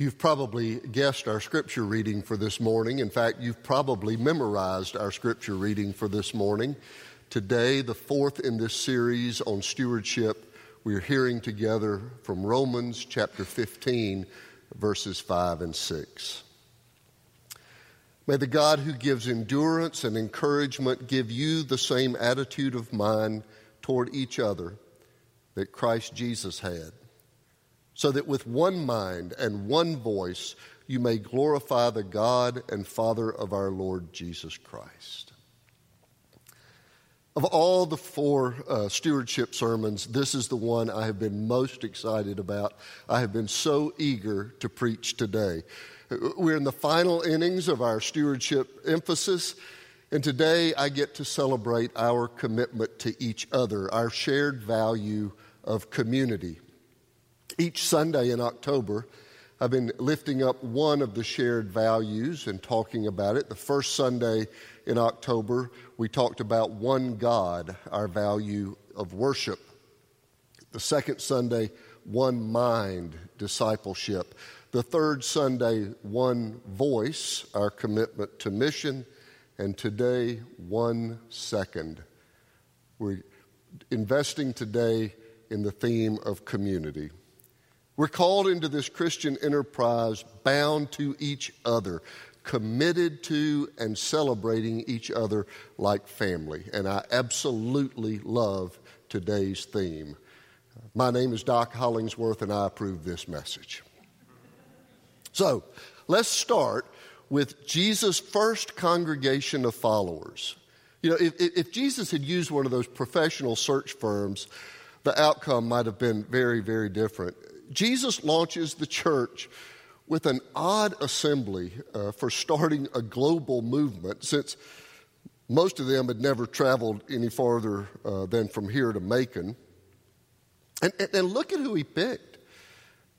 You've probably guessed our scripture reading for this morning. In fact, you've probably memorized our scripture reading for this morning. Today, the fourth in this series on stewardship, we're hearing together from Romans chapter 15, verses 5 and 6. May the God who gives endurance and encouragement give you the same attitude of mind toward each other that Christ Jesus had so that with one mind and one voice you may glorify the God and Father of our Lord Jesus Christ. Of all the four uh, stewardship sermons, this is the one I have been most excited about. I have been so eager to preach today. We're in the final innings of our stewardship emphasis, and today I get to celebrate our commitment to each other, our shared value of community. Each Sunday in October, I've been lifting up one of the shared values and talking about it. The first Sunday in October, we talked about one God, our value of worship. The second Sunday, one mind, discipleship. The third Sunday, one voice, our commitment to mission. And today, one second. We're investing today in the theme of community. We're called into this Christian enterprise bound to each other, committed to and celebrating each other like family. And I absolutely love today's theme. My name is Doc Hollingsworth, and I approve this message. So let's start with Jesus' first congregation of followers. You know, if, if Jesus had used one of those professional search firms, the outcome might have been very, very different. Jesus launches the church with an odd assembly uh, for starting a global movement since most of them had never traveled any farther uh, than from here to Macon. And, and, and look at who he picked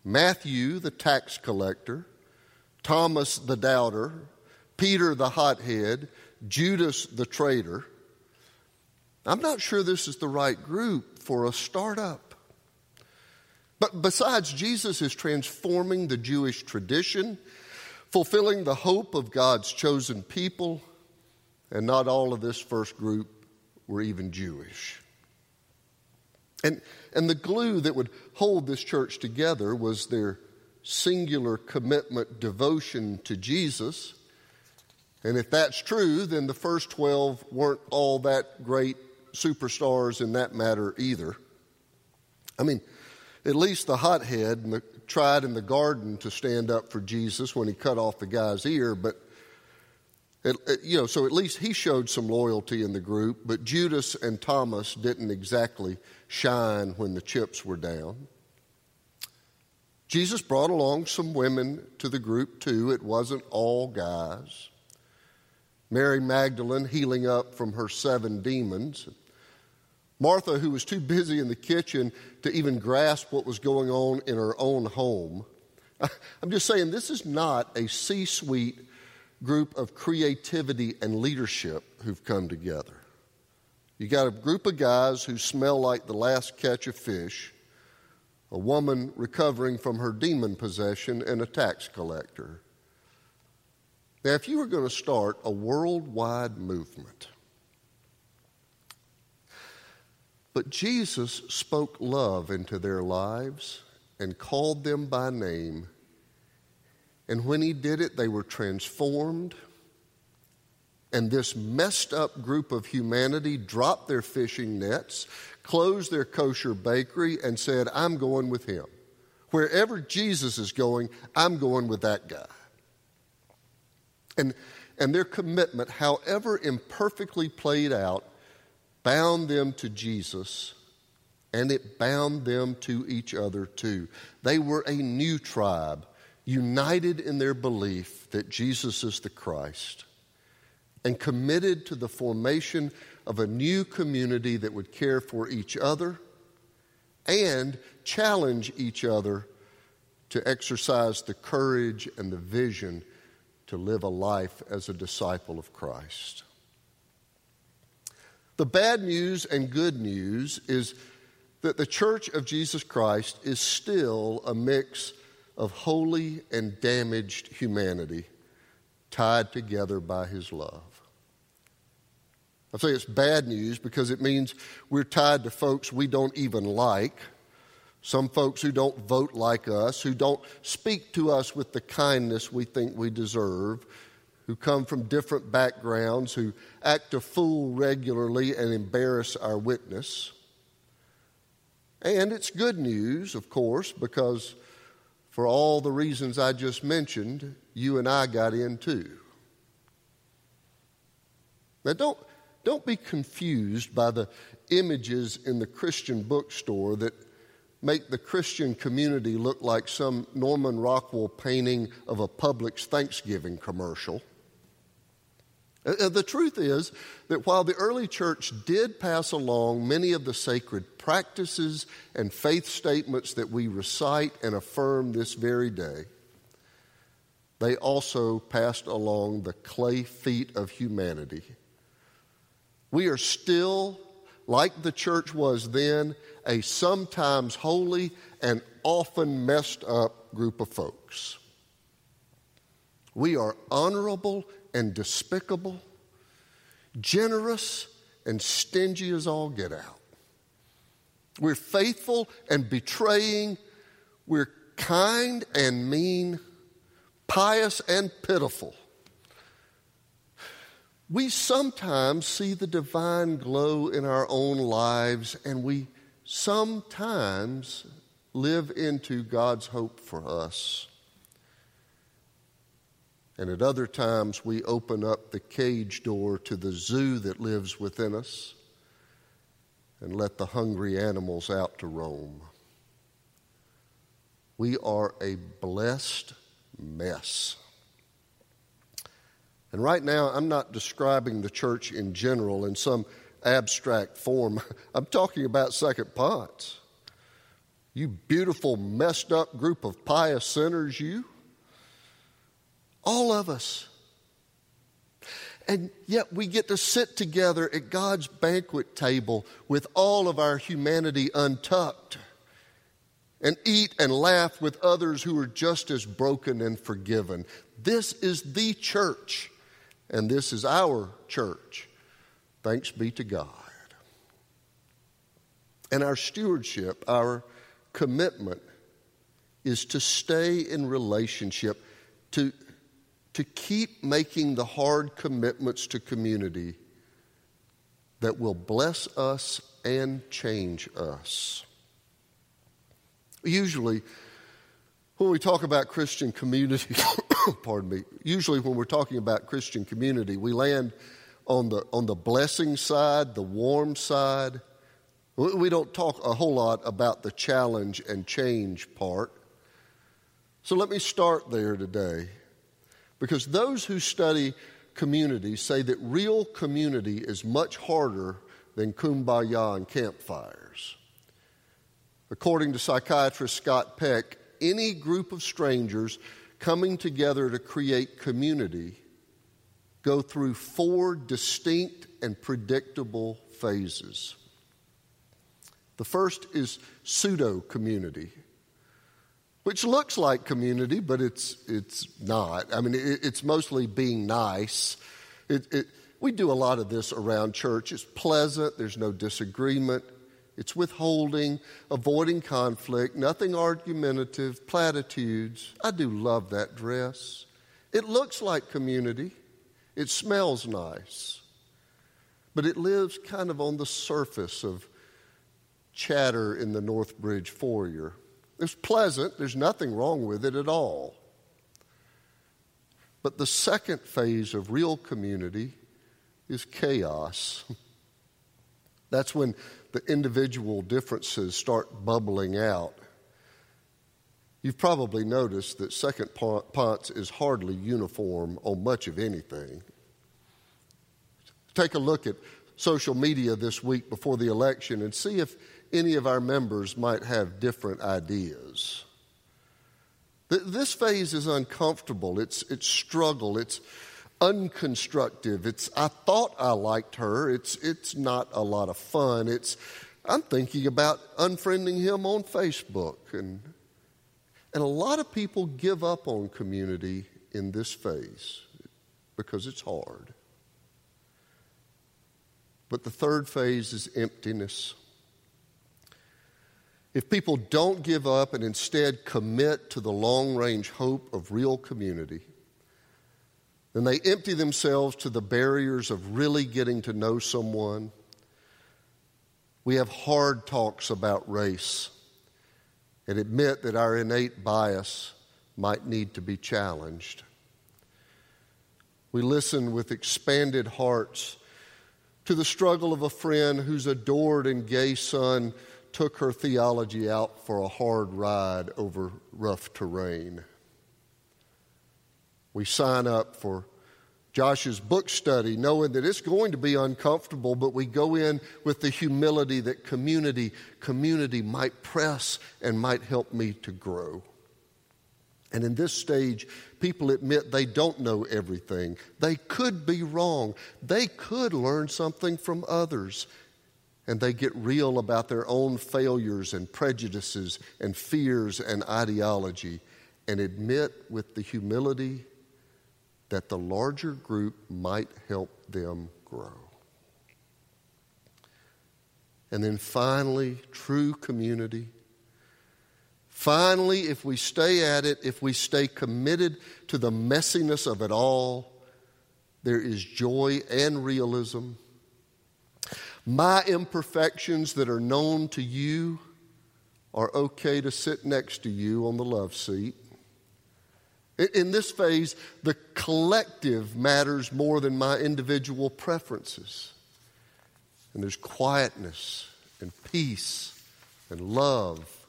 Matthew, the tax collector, Thomas, the doubter, Peter, the hothead, Judas, the traitor. I'm not sure this is the right group for a startup. But besides, Jesus is transforming the Jewish tradition, fulfilling the hope of God's chosen people, and not all of this first group were even Jewish. And, and the glue that would hold this church together was their singular commitment, devotion to Jesus. And if that's true, then the first 12 weren't all that great superstars in that matter either. I mean, at least the hothead tried in the garden to stand up for Jesus when he cut off the guy's ear, but it, it, you know, so at least he showed some loyalty in the group, but Judas and Thomas didn't exactly shine when the chips were down. Jesus brought along some women to the group too. It wasn't all guys. Mary Magdalene healing up from her seven demons. Martha, who was too busy in the kitchen to even grasp what was going on in her own home. I'm just saying, this is not a C suite group of creativity and leadership who've come together. You got a group of guys who smell like the last catch of fish, a woman recovering from her demon possession, and a tax collector. Now, if you were going to start a worldwide movement, But Jesus spoke love into their lives and called them by name. And when he did it, they were transformed. And this messed up group of humanity dropped their fishing nets, closed their kosher bakery, and said, I'm going with him. Wherever Jesus is going, I'm going with that guy. And, and their commitment, however imperfectly played out, bound them to Jesus and it bound them to each other too. They were a new tribe united in their belief that Jesus is the Christ, and committed to the formation of a new community that would care for each other and challenge each other to exercise the courage and the vision to live a life as a disciple of Christ. The bad news and good news is that the Church of Jesus Christ is still a mix of holy and damaged humanity tied together by His love. I say it's bad news because it means we're tied to folks we don't even like, some folks who don't vote like us, who don't speak to us with the kindness we think we deserve, who come from different backgrounds, who act a fool regularly and embarrass our witness. And it's good news, of course, because for all the reasons I just mentioned, you and I got in too. Now, don't, don't be confused by the images in the Christian bookstore that make the Christian community look like some Norman Rockwell painting of a Publix Thanksgiving commercial. The truth is that while the early church did pass along many of the sacred practices and faith statements that we recite and affirm this very day, they also passed along the clay feet of humanity we are still, like the church was then, a sometimes holy and often messed up group of folks. We are honorable and despicable, generous and stingy as all get out. We're faithful and betraying. We're kind and mean, pious and pitiful. We sometimes see the divine glow in our own lives, and we sometimes live into God's hope for us. And at other times, we open up the cage door to the zoo that lives within us and let the hungry animals out to roam. We are a blessed mess. And right now, I'm not describing the church in general in some abstract form. I'm talking about Second Ponce. You beautiful, messed up group of pious sinners, you. All of us. And yet we get to sit together at God's banquet table with all of our humanity untucked and eat and laugh with others who are just as broken and forgiven. This is the church and this is our church. Thanks be to God. And our stewardship, our commitment, is to stay in relationship, to, to keep making the hard commitments to community that will bless us and change us. Usually, when we talk about Christian community, pardon me, usually when we're talking about Christian community, we land on the, on the blessing side, the warm side. We don't talk a whole lot about the challenge and change part. So let me start there today. Because those who study community say that real community is much harder than kumbaya and campfires. According to psychiatrist Scott Peck, any group of strangers coming together to create community go through four distinct and predictable phases. The first is pseudo community, which looks like community, but it's, it's not. I mean, it, it's mostly being nice. It, it, we do a lot of this around church. It's pleasant, there's no disagreement, it's withholding, avoiding conflict, nothing argumentative, platitudes. I do love that dress. It looks like community, it smells nice, but it lives kind of on the surface of chatter in the Northbridge foyer. It's pleasant, there's nothing wrong with it at all. But the second phase of real community is chaos. That's when the individual differences start bubbling out. You've probably noticed that Second Ponce is hardly uniform on much of anything. Take a look at social media this week before the election and see if any of our members might have different ideas. This phase is uncomfortable. It's, it's struggle. It's unconstructive. It's, I thought I liked her. It's, it's not a lot of fun. It's, I'm thinking about unfriending him on Facebook. And, and a lot of people give up on community in this phase because it's hard. But the third phase is emptiness. If people don't give up and instead commit to the long range hope of real community, then they empty themselves to the barriers of really getting to know someone. We have hard talks about race and admit that our innate bias might need to be challenged. We listen with expanded hearts to the struggle of a friend whose adored and gay son took her theology out for a hard ride over rough terrain. We sign up for Josh's book study knowing that it's going to be uncomfortable, but we go in with the humility that community, community might press and might help me to grow. And in this stage, people admit they don't know everything. They could be wrong. They could learn something from others and they get real about their own failures and prejudices and fears and ideology and admit with the humility that the larger group might help them grow. And then finally, true community. Finally, if we stay at it, if we stay committed to the messiness of it all, there is joy and realism my imperfections that are known to you are okay to sit next to you on the love seat. In this phase, the collective matters more than my individual preferences. And there's quietness and peace and love.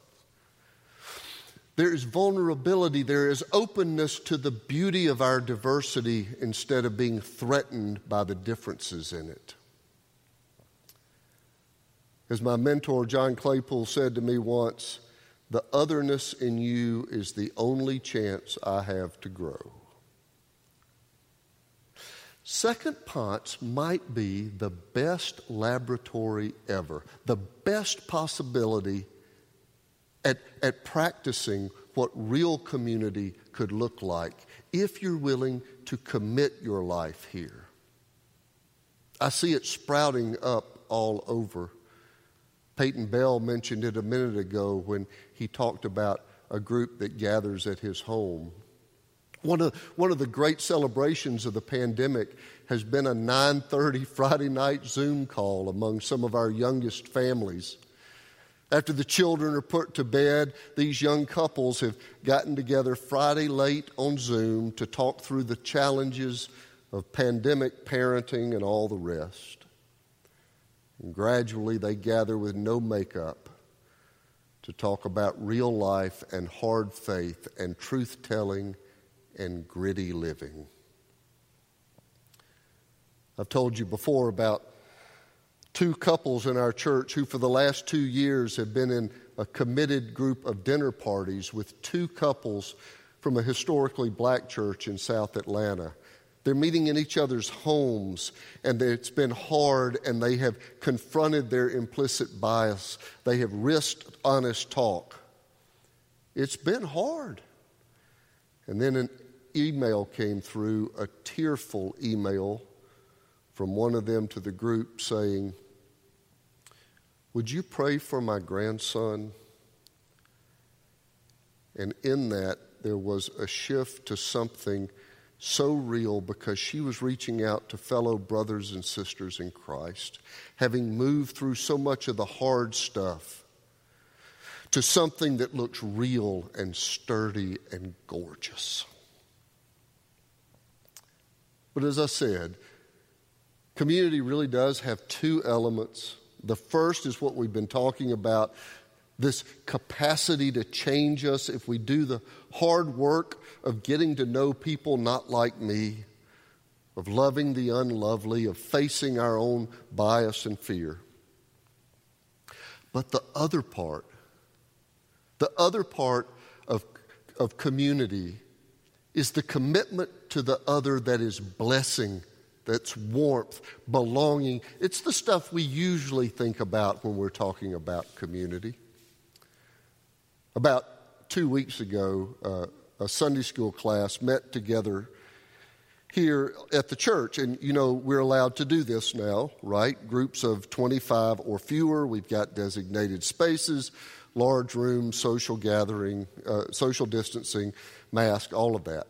There is vulnerability, there is openness to the beauty of our diversity instead of being threatened by the differences in it. As my mentor John Claypool said to me once, the otherness in you is the only chance I have to grow. Second Ponce might be the best laboratory ever, the best possibility at, at practicing what real community could look like if you're willing to commit your life here. I see it sprouting up all over Peyton Bell mentioned it a minute ago when he talked about a group that gathers at his home. One of, one of the great celebrations of the pandemic has been a 9:30 Friday night Zoom call among some of our youngest families. After the children are put to bed, these young couples have gotten together Friday late on Zoom to talk through the challenges of pandemic parenting and all the rest. And gradually they gather with no makeup to talk about real life and hard faith and truth telling and gritty living. I've told you before about two couples in our church who, for the last two years, have been in a committed group of dinner parties with two couples from a historically black church in South Atlanta. They're meeting in each other's homes, and it's been hard, and they have confronted their implicit bias. They have risked honest talk. It's been hard. And then an email came through, a tearful email from one of them to the group saying, Would you pray for my grandson? And in that, there was a shift to something so real because she was reaching out to fellow brothers and sisters in Christ, having moved through so much of the hard stuff to something that looks real and sturdy and gorgeous. But as I said, community really does have two elements. The first is what we've been talking about this capacity to change us if we do the hard work of getting to know people not like me, of loving the unlovely, of facing our own bias and fear. But the other part, the other part of, of community is the commitment to the other that is blessing, that's warmth, belonging. It's the stuff we usually think about when we're talking about community. About two weeks ago, uh, a Sunday school class met together here at the church. And you know, we're allowed to do this now, right? Groups of 25 or fewer. We've got designated spaces, large rooms, social gathering, uh, social distancing, mask, all of that.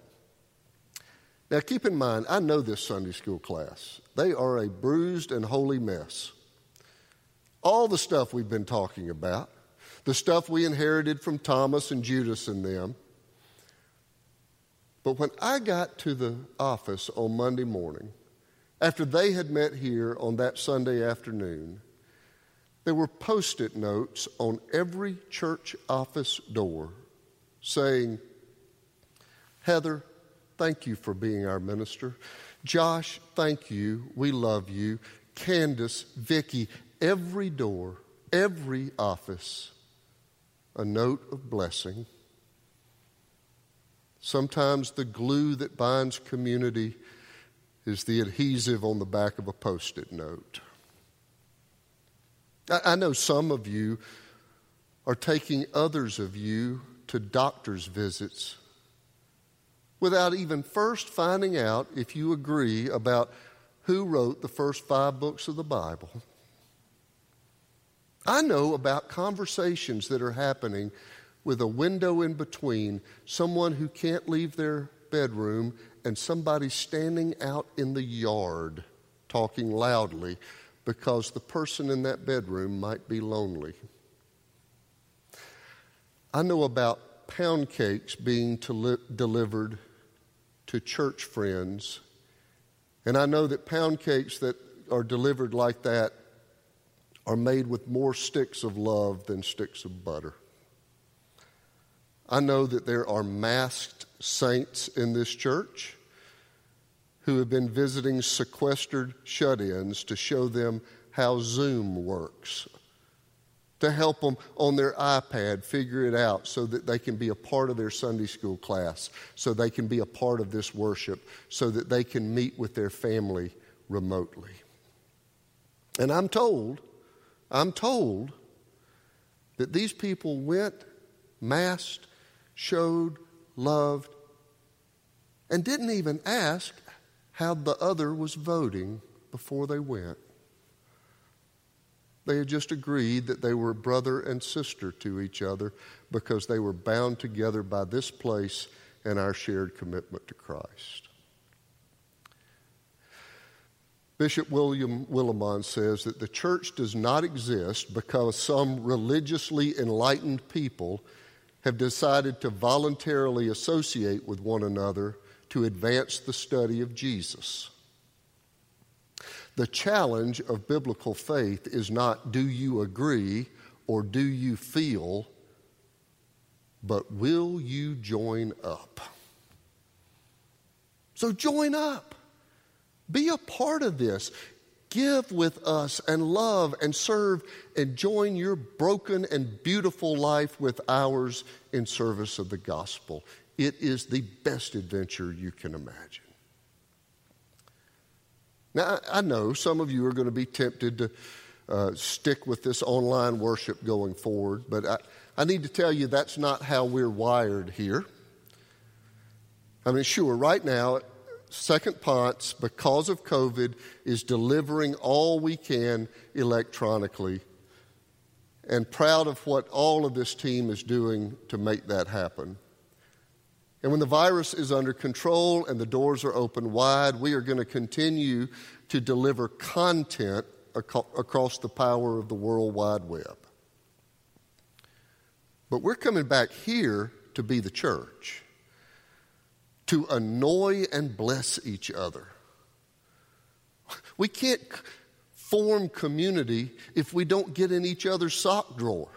Now, keep in mind, I know this Sunday school class. They are a bruised and holy mess. All the stuff we've been talking about, the stuff we inherited from Thomas and Judas and them, but when I got to the office on Monday morning, after they had met here on that Sunday afternoon, there were post it notes on every church office door saying, Heather, thank you for being our minister. Josh, thank you. We love you. Candace, Vicki, every door, every office, a note of blessing. Sometimes the glue that binds community is the adhesive on the back of a post it note. I, know some of you are taking others of you to doctor's visits without even first finding out if you agree about who wrote the first five books of the Bible. I know about conversations that are happening with a window in between, someone who can't leave their bedroom, and somebody standing out in the yard talking loudly because the person in that bedroom might be lonely. I know about pound cakes being li- delivered to church friends, and I know that pound cakes that are delivered like that are made with more sticks of love than sticks of butter. I know that there are masked saints in this church who have been visiting sequestered shut ins to show them how Zoom works, to help them on their iPad figure it out so that they can be a part of their Sunday school class, so they can be a part of this worship, so that they can meet with their family remotely. And I'm told, I'm told that these people went masked showed, loved, and didn't even ask how the other was voting before they went. They had just agreed that they were brother and sister to each other because they were bound together by this place and our shared commitment to Christ. Bishop William Willimon says that the church does not exist because some religiously enlightened people have decided to voluntarily associate with one another to advance the study of Jesus. The challenge of biblical faith is not do you agree or do you feel, but will you join up? So join up. Be a part of this. Give with us and love and serve and join your broken and beautiful life with ours in service of the gospel. It is the best adventure you can imagine. Now, I know some of you are going to be tempted to uh, stick with this online worship going forward, but I, I need to tell you that's not how we're wired here. I mean, sure, right now Second Ponce, because of COVID, is delivering all we can electronically. And proud of what all of this team is doing to make that happen. And when the virus is under control and the doors are open wide, we are going to continue to deliver content ac- across the power of the World Wide Web. But we're coming back here to be the church to annoy and bless each other. We can't form community if we don't get in each other's sock drawer.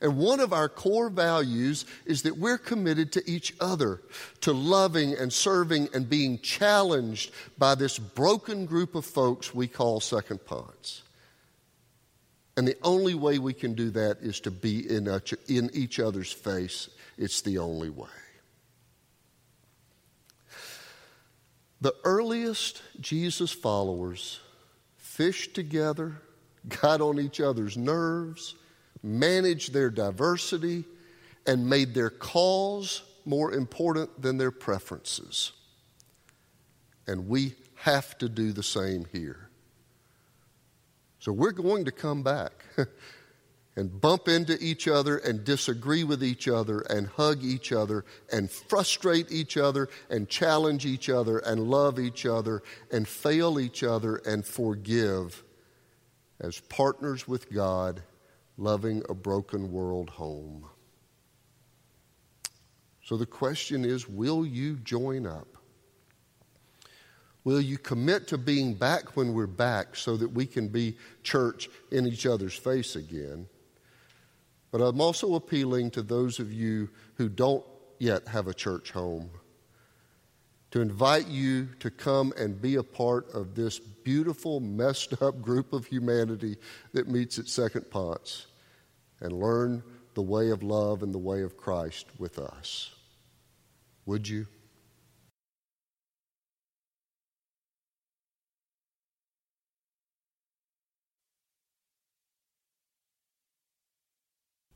And one of our core values is that we're committed to each other, to loving and serving and being challenged by this broken group of folks we call Second Ponce. And the only way we can do that is to be in each other's face. It's the only way. The earliest Jesus followers fished together, got on each other's nerves, managed their diversity, and made their cause more important than their preferences. And we have to do the same here. So we're going to come back and bump into each other and disagree with each other and hug each other and frustrate each other and challenge each other and love each other and fail each other and forgive as partners with God loving a broken world home. So the question is will you join up? Will you commit to being back when we're back so that we can be church in each other's face again? But I'm also appealing to those of you who don't yet have a church home to invite you to come and be a part of this beautiful, messed up group of humanity that meets at Second Ponce and learn the way of love and the way of Christ with us. Would you?